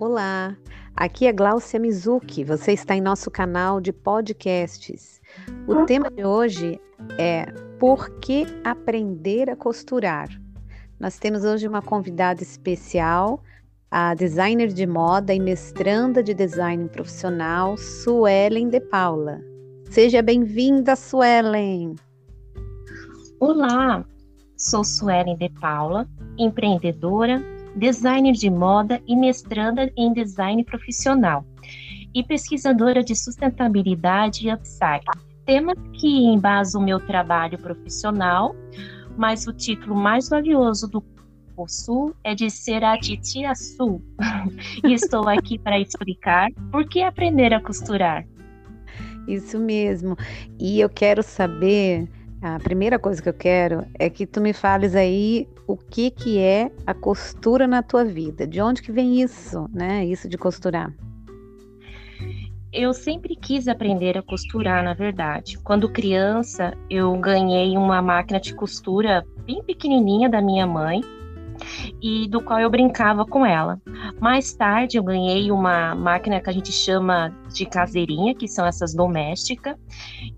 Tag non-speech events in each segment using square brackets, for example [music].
Olá, aqui é Glaucia Mizuki. Você está em nosso canal de podcasts. O tema de hoje é Por que aprender a costurar? Nós temos hoje uma convidada especial, a designer de moda e mestranda de design profissional, Suelen de Paula. Seja bem-vinda, Suelen. Olá, sou Suelen de Paula, empreendedora, designer de moda e mestranda em design profissional, e pesquisadora de sustentabilidade e upcycling, temas que embasam o meu trabalho profissional, mas o título mais valioso do Sul é de ser a titia Sul. [laughs] e estou aqui para explicar por que aprender a costurar. Isso mesmo. E eu quero saber a primeira coisa que eu quero é que tu me fales aí o que que é a costura na tua vida. De onde que vem isso, né? Isso de costurar. Eu sempre quis aprender a costurar, na verdade. Quando criança, eu ganhei uma máquina de costura bem pequenininha da minha mãe e do qual eu brincava com ela. Mais tarde eu ganhei uma máquina que a gente chama de caseirinha, que são essas domésticas,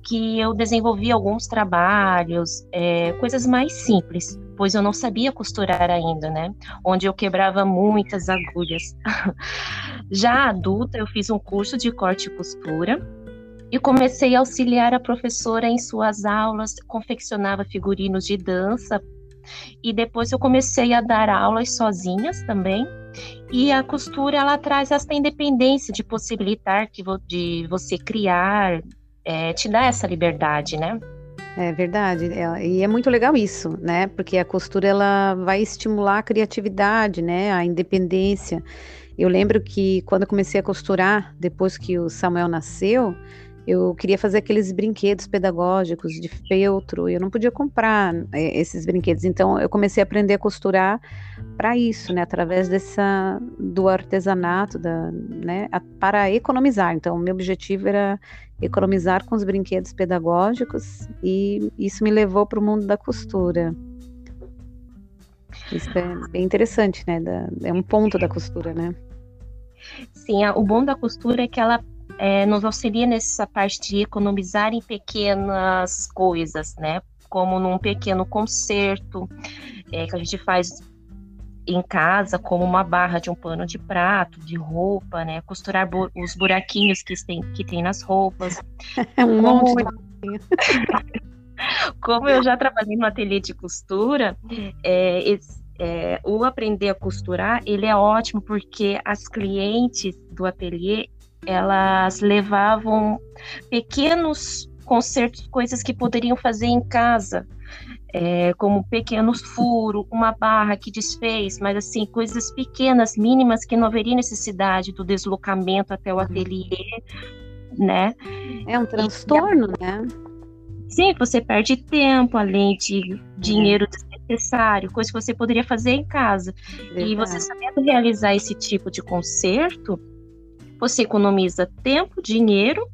que eu desenvolvi alguns trabalhos, é, coisas mais simples, pois eu não sabia costurar ainda, né? Onde eu quebrava muitas agulhas. [laughs] Já adulta, eu fiz um curso de corte e costura e comecei a auxiliar a professora em suas aulas, confeccionava figurinos de dança e depois eu comecei a dar aulas sozinhas também. E a costura ela traz essa independência de possibilitar que de você criar, é, te dá essa liberdade, né? É verdade, é, e é muito legal isso, né? Porque a costura ela vai estimular a criatividade, né? A independência. Eu lembro que quando eu comecei a costurar, depois que o Samuel nasceu, eu queria fazer aqueles brinquedos pedagógicos de feltro, eu não podia comprar é, esses brinquedos, então eu comecei a aprender a costurar para isso, né, através dessa do artesanato, da, né, para economizar. Então, o meu objetivo era economizar com os brinquedos pedagógicos e isso me levou para o mundo da costura. Isso é bem interessante, né? Da, é um ponto da costura, né? Sim, o bom da costura é que ela é, nos auxilia nessa parte de economizar em pequenas coisas, né? Como num pequeno conserto é, que a gente faz em casa, como uma barra de um pano de prato, de roupa, né? Costurar bu os buraquinhos que tem, que tem nas roupas. [laughs] É um monte de [laughs] Como eu já trabalhei no ateliê de costura, é, esse, é, o aprender a costurar, ele é ótimo porque as clientes do ateliê, elas levavam pequenos concertos, coisas que poderiam fazer em casa, é, como pequenos furos, uma barra que desfez, mas assim, coisas pequenas, mínimas, que não haveria necessidade do deslocamento até o uhum. ateliê, né? É um transtorno, e, né? Sim, você perde tempo, além de dinheiro desnecessário, coisa que você poderia fazer em casa. Verdade. E você sabendo realizar esse tipo de concerto, você economiza tempo, dinheiro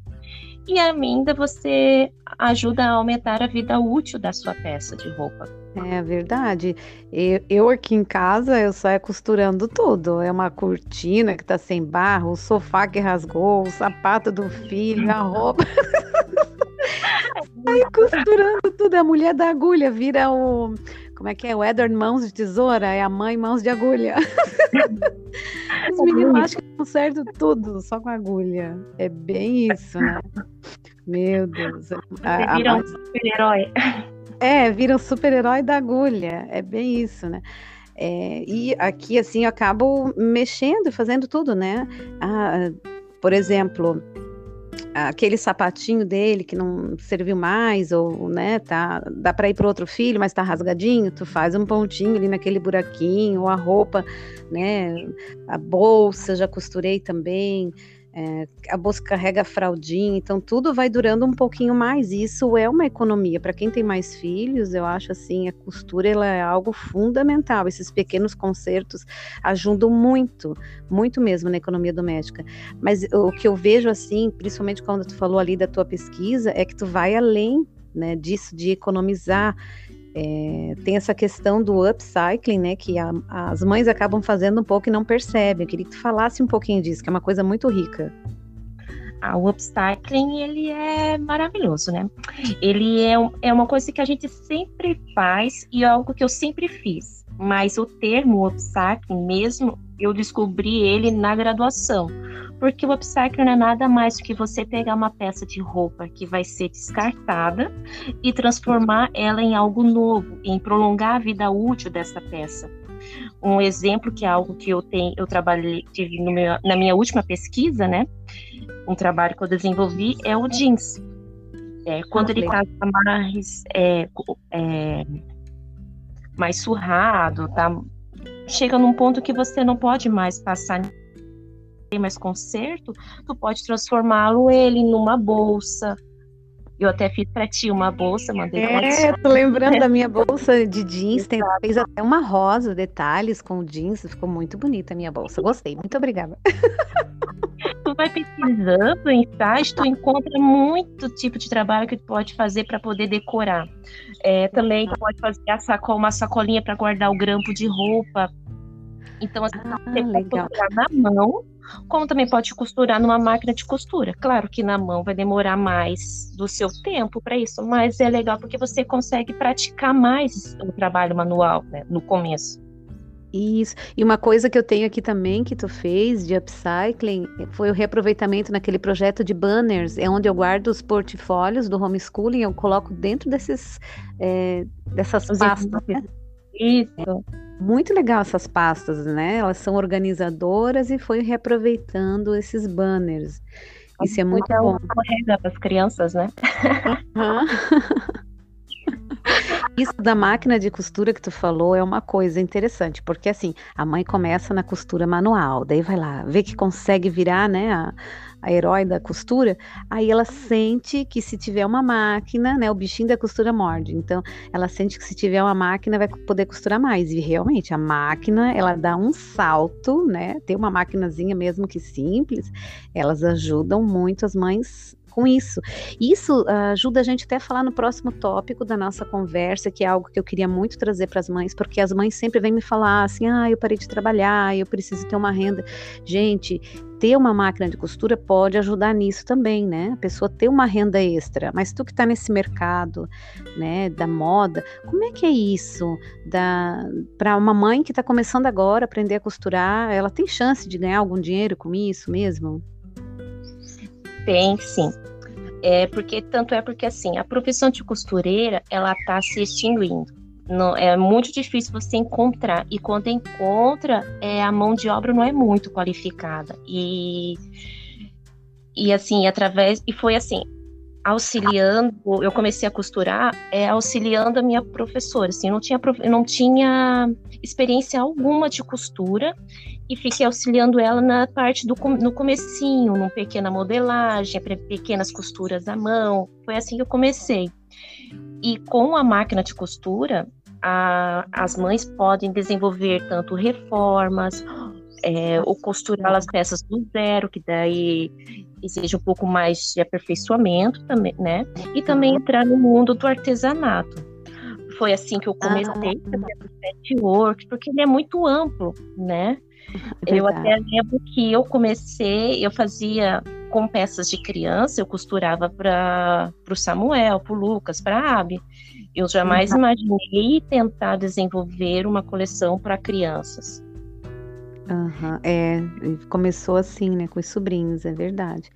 e ainda você ajuda a aumentar a vida útil da sua peça de roupa. É verdade. Eu, eu aqui em casa, eu saio costurando tudo. É uma cortina que tá sem barro, o sofá que rasgou, o sapato do filho, a roupa. [laughs] Sai costurando tudo. A mulher da agulha vira o como é que é? O Edward mãos de tesoura é a mãe mãos de agulha. [laughs] Os meninos acham que consertam tudo só com agulha. É bem isso, né? Meu Deus. A, vira um super-herói. É, vira um super-herói da agulha. É bem isso, né? É, e aqui, assim, eu acabo mexendo, fazendo tudo, né? Ah, por exemplo, aquele sapatinho dele que não serviu mais, ou, né, tá, dá para ir para outro filho, mas tá rasgadinho, tu faz um pontinho ali naquele buraquinho, ou a roupa, né, a bolsa já costurei também, é, a bolsa carrega fraldinha, então tudo vai durando um pouquinho mais. E isso é uma economia. Para quem tem mais filhos, eu acho assim, a costura ela é algo fundamental. Esses pequenos concertos ajudam muito, muito mesmo na economia doméstica. Mas o que eu vejo assim, principalmente quando tu falou ali da tua pesquisa, é que tu vai além né, disso de economizar é, tem essa questão do upcycling, né? Que a, as mães acabam fazendo um pouco e não percebem. Eu queria que tu falasse um pouquinho disso, que é uma coisa muito rica. Ah, o upcycling, ele é maravilhoso, né? Ele é, é uma coisa que a gente sempre faz e é algo que eu sempre fiz. Mas o termo upcycling mesmo, eu descobri ele na graduação porque o upcycling não é nada mais do que você pegar uma peça de roupa que vai ser descartada e transformar ela em algo novo, em prolongar a vida útil dessa peça. Um exemplo que é algo que eu tenho, eu trabalhei, tive meu, na minha última pesquisa, né? Um trabalho que eu desenvolvi é o jeans. É, quando ele está mais, é, é, mais surrado, tá? Chega num ponto que você não pode mais passar tem mais conserto, tu pode transformá-lo ele numa bolsa. Eu até fiz para ti uma bolsa, mandei É, tô lembrando da minha [laughs] bolsa de jeans, tem, fez até uma rosa, detalhes com jeans, ficou muito bonita a minha bolsa. Gostei, muito obrigada. [laughs] Tu vai pesquisando em site, tu encontra muito tipo de trabalho que tu pode fazer para poder decorar. É, também tu pode fazer a sacola, uma sacolinha para guardar o grampo de roupa. Então, assim, ah, você legal. pode costurar na mão como também pode costurar numa máquina de costura. Claro que na mão vai demorar mais do seu tempo para isso, mas é legal porque você consegue praticar mais o trabalho manual né, no começo. Isso. E uma coisa que eu tenho aqui também que tu fez de upcycling foi o reaproveitamento naquele projeto de banners, é onde eu guardo os portfólios do homeschooling, eu coloco dentro desses é, dessas pastas. Né? Isso. Muito legal essas pastas, né? Elas são organizadoras e foi reaproveitando esses banners. Isso é muito é bom. para as crianças, né? [laughs] Isso da máquina de costura que tu falou é uma coisa interessante, porque assim, a mãe começa na costura manual, daí vai lá, vê que consegue virar, né, a, a herói da costura, aí ela sente que se tiver uma máquina, né, o bichinho da costura morde. Então, ela sente que se tiver uma máquina vai poder costurar mais. E realmente, a máquina, ela dá um salto, né? Ter uma maquinazinha mesmo que simples, elas ajudam muito as mães com isso. Isso uh, ajuda a gente até a falar no próximo tópico da nossa conversa, que é algo que eu queria muito trazer para as mães, porque as mães sempre vêm me falar assim: ah, eu parei de trabalhar, eu preciso ter uma renda. Gente, ter uma máquina de costura pode ajudar nisso também, né? A pessoa ter uma renda extra. Mas tu que está nesse mercado, né, da moda, como é que é isso? Da para uma mãe que está começando agora a aprender a costurar, ela tem chance de ganhar algum dinheiro com isso mesmo? Tem, sim. É porque tanto é porque assim a profissão de costureira ela está se extinguindo. Não, é muito difícil você encontrar. E quando encontra, é, a mão de obra não é muito qualificada. E, e assim, através. E foi assim, auxiliando, eu comecei a costurar, é, auxiliando a minha professora. Assim, eu não tinha, eu não tinha experiência alguma de costura e fiquei auxiliando ela na parte do no comecinho, numa pequena modelagem, pequenas costuras à mão. Foi assim que eu comecei. E com a máquina de costura, a, as mães podem desenvolver tanto reformas, é, ou costurar as peças do zero, que daí exige um pouco mais de aperfeiçoamento também, né? E também entrar no mundo do artesanato. Foi assim que eu comecei ah, o patchwork, porque ele é muito amplo, né? Verdade. [laughs] Eu até lembro que eu comecei, eu fazia com peças de criança, eu costurava para o Samuel, para o Lucas, para a Abby. Eu jamais uhum. imaginei tentar desenvolver uma coleção para crianças. Uhum, é, começou assim, né, com os sobrinhos, é verdade.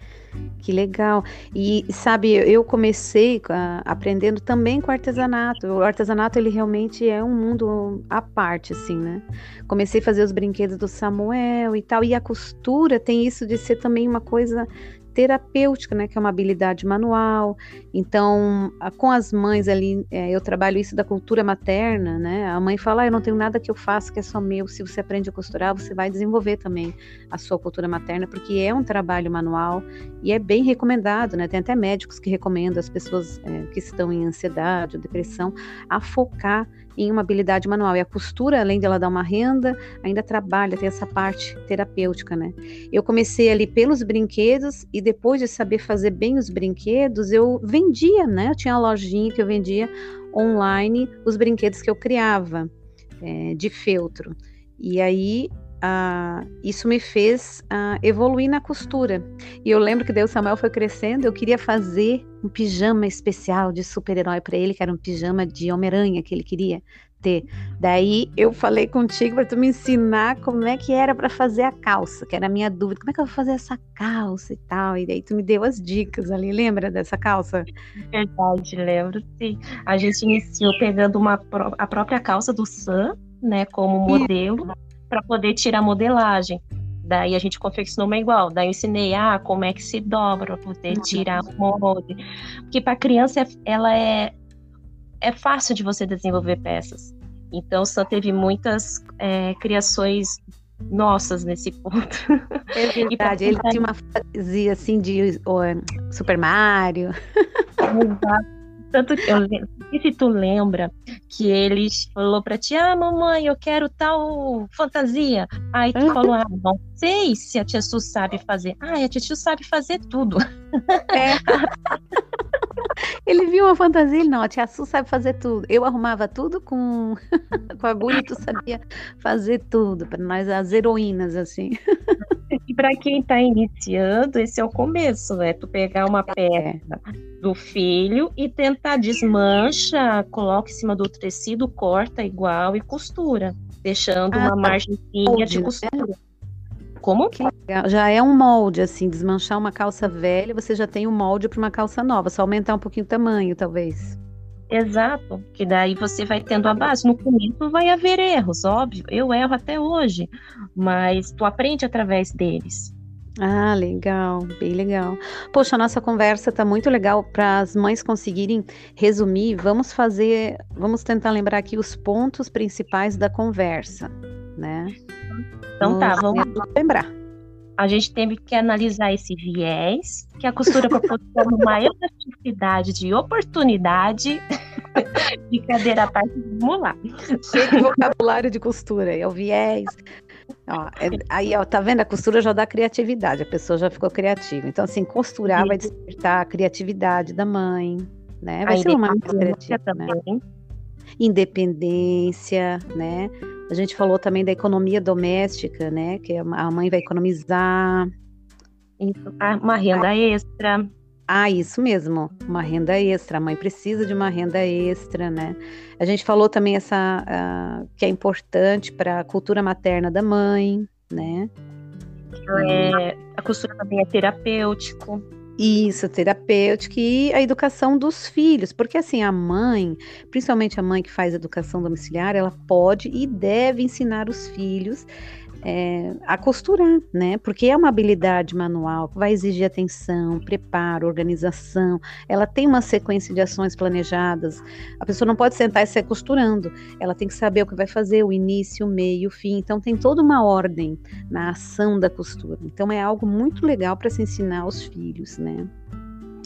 Que legal. E sabe, eu comecei uh, aprendendo também com artesanato. O artesanato ele realmente é um mundo à parte, assim, né? Comecei a fazer os brinquedos do Samuel e tal. E a costura tem isso de ser também uma coisa terapêutica, né, que é uma habilidade manual. Então, com as mães ali, é, eu trabalho isso da cultura materna, né? A mãe fala: ah, "Eu não tenho nada que eu faça que é só meu". Se você aprende a costurar, você vai desenvolver também a sua cultura materna, porque é um trabalho manual e é bem recomendado, né? Tem até médicos que recomendam as pessoas é, que estão em ansiedade ou depressão a focar em uma habilidade manual. E a costura, além dela dar uma renda, ainda trabalha, tem essa parte terapêutica, né? Eu comecei ali pelos brinquedos e depois de saber fazer bem os brinquedos, eu vendia, né? Eu tinha uma lojinha que eu vendia online os brinquedos que eu criava é, de feltro. E aí Isso me fez evoluir na costura. E eu lembro que Deus Samuel foi crescendo, eu queria fazer um pijama especial de super-herói para ele, que era um pijama de Homem-Aranha que ele queria ter. Daí eu falei contigo para tu me ensinar como é que era para fazer a calça, que era a minha dúvida, como é que eu vou fazer essa calça e tal. E daí tu me deu as dicas ali, lembra dessa calça? Verdade, lembro sim. A gente iniciou pegando uma, a própria calça do Sam, né, como modelo para poder tirar a modelagem. Daí a gente confeccionou uma igual. Daí eu ensinei ah, como é que se dobra para poder tirar o molde. Porque para criança ela é é fácil de você desenvolver peças. Então só teve muitas é, criações nossas nesse ponto. É [laughs] verdade. Ele tinha uma fantasia assim de oh, Super Mario. Exato. Tanto que eu se tu lembra que ele falou pra ti, ah, mamãe, eu quero tal fantasia. Aí tu uhum. falou, ah, não sei se a tia Su sabe fazer. Ah, a tia Su sabe fazer tudo. É. [laughs] Ele viu uma fantasia, ele não, a tia Su sabe fazer tudo. Eu arrumava tudo com, com agulha e tu sabia fazer tudo, para nós as heroínas, assim. [laughs] E para quem está iniciando, esse é o começo, é tu pegar uma é. peça do filho e tentar desmancha, coloca em cima do tecido, corta igual e costura, deixando ah, uma tá. margenzinha de né? costura. Né? Como? Que. Já é um molde, assim, desmanchar uma calça velha, você já tem um molde para uma calça nova, só aumentar um pouquinho o tamanho, talvez. Exato, que daí você vai tendo a base. No começo vai haver erros, óbvio. Eu erro até hoje, mas tu aprende através deles. Ah, legal, bem legal. Poxa, a nossa conversa tá muito legal para as mães conseguirem resumir. Vamos fazer, vamos tentar lembrar aqui os pontos principais da conversa, né? Então tá, vamos lembrar a gente teve que analisar esse viés, que a costura proporciona uma elasticidade de oportunidade. Brincadeira à parte, vamos lá. Cheio de vocabulário de costura, é o viés. Ó, é, aí, ó, tá vendo? A costura já dá criatividade, a pessoa já ficou criativa. Então, assim, costurar vai despertar a criatividade da mãe, né? Vai a ser uma criativa, também. Né? Independência, né? A gente falou também da economia doméstica, né? Que a mãe vai economizar. Uma renda extra. Ah, isso mesmo, uma renda extra. A mãe precisa de uma renda extra, né? A gente falou também essa uh, que é importante para a cultura materna da mãe, né? É, a costura também é terapêutico. Isso, terapêutica e a educação dos filhos, porque assim, a mãe, principalmente a mãe que faz educação domiciliar, ela pode e deve ensinar os filhos é, a costurar, né? Porque é uma habilidade manual que vai exigir atenção, preparo, organização. Ela tem uma sequência de ações planejadas. A pessoa não pode sentar e sair costurando. Ela tem que saber o que vai fazer, o início, o meio, o fim. Então tem toda uma ordem na ação da costura. Então é algo muito legal para se ensinar aos filhos, né?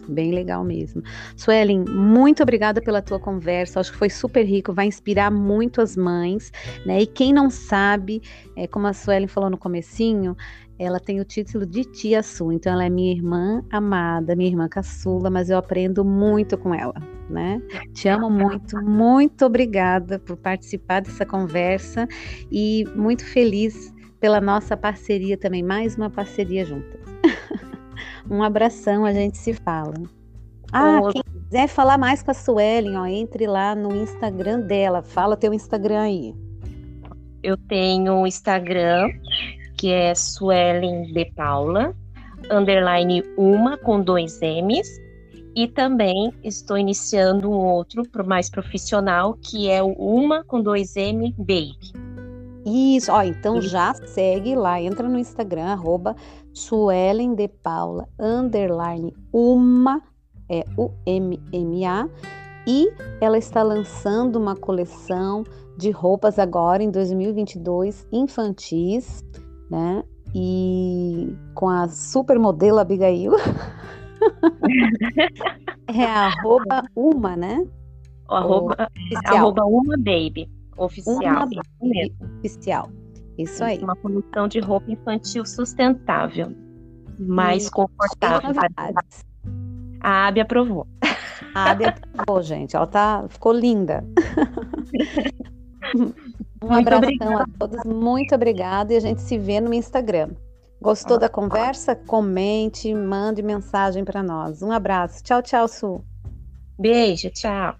Bem legal mesmo. Suelen, muito obrigada pela tua conversa. Acho que foi super rico, vai inspirar muito as mães, né? E quem não sabe, é, como a Suelen falou no comecinho, ela tem o título de tia Su, então ela é minha irmã amada, minha irmã caçula, mas eu aprendo muito com ela, né? Te amo muito, muito obrigada por participar dessa conversa e muito feliz pela nossa parceria também, mais uma parceria juntas. Um abração, a gente se fala. Ah, quem quiser falar mais com a Suelen, ó, entre lá no Instagram dela. Fala teu Instagram aí. Eu tenho o Instagram, que é Suelen de Paula, underline uma com dois M's. E também estou iniciando um outro mais profissional, que é o Uma com dois M Baby. Isso, ó, então Isso. já segue lá, entra no Instagram, arroba Suelen de Paula, underline uma, é U-M-M-A, e ela está lançando uma coleção de roupas agora em 2022 infantis, né? E com a supermodelo Abigail. [laughs] é arroba uma, né? O arroba, arroba uma baby. Oficial. Uma oficial. Isso aí. Uma produção de roupa infantil sustentável, mais confortável. A Abby aprovou. A Ádia acabou, gente. Ela tá, ficou linda. [laughs] um muito abração obrigada. a todos. Muito obrigada. E a gente se vê no Instagram. Gostou da conversa? Comente, mande mensagem para nós. Um abraço. Tchau, tchau, Su. Beijo, tchau.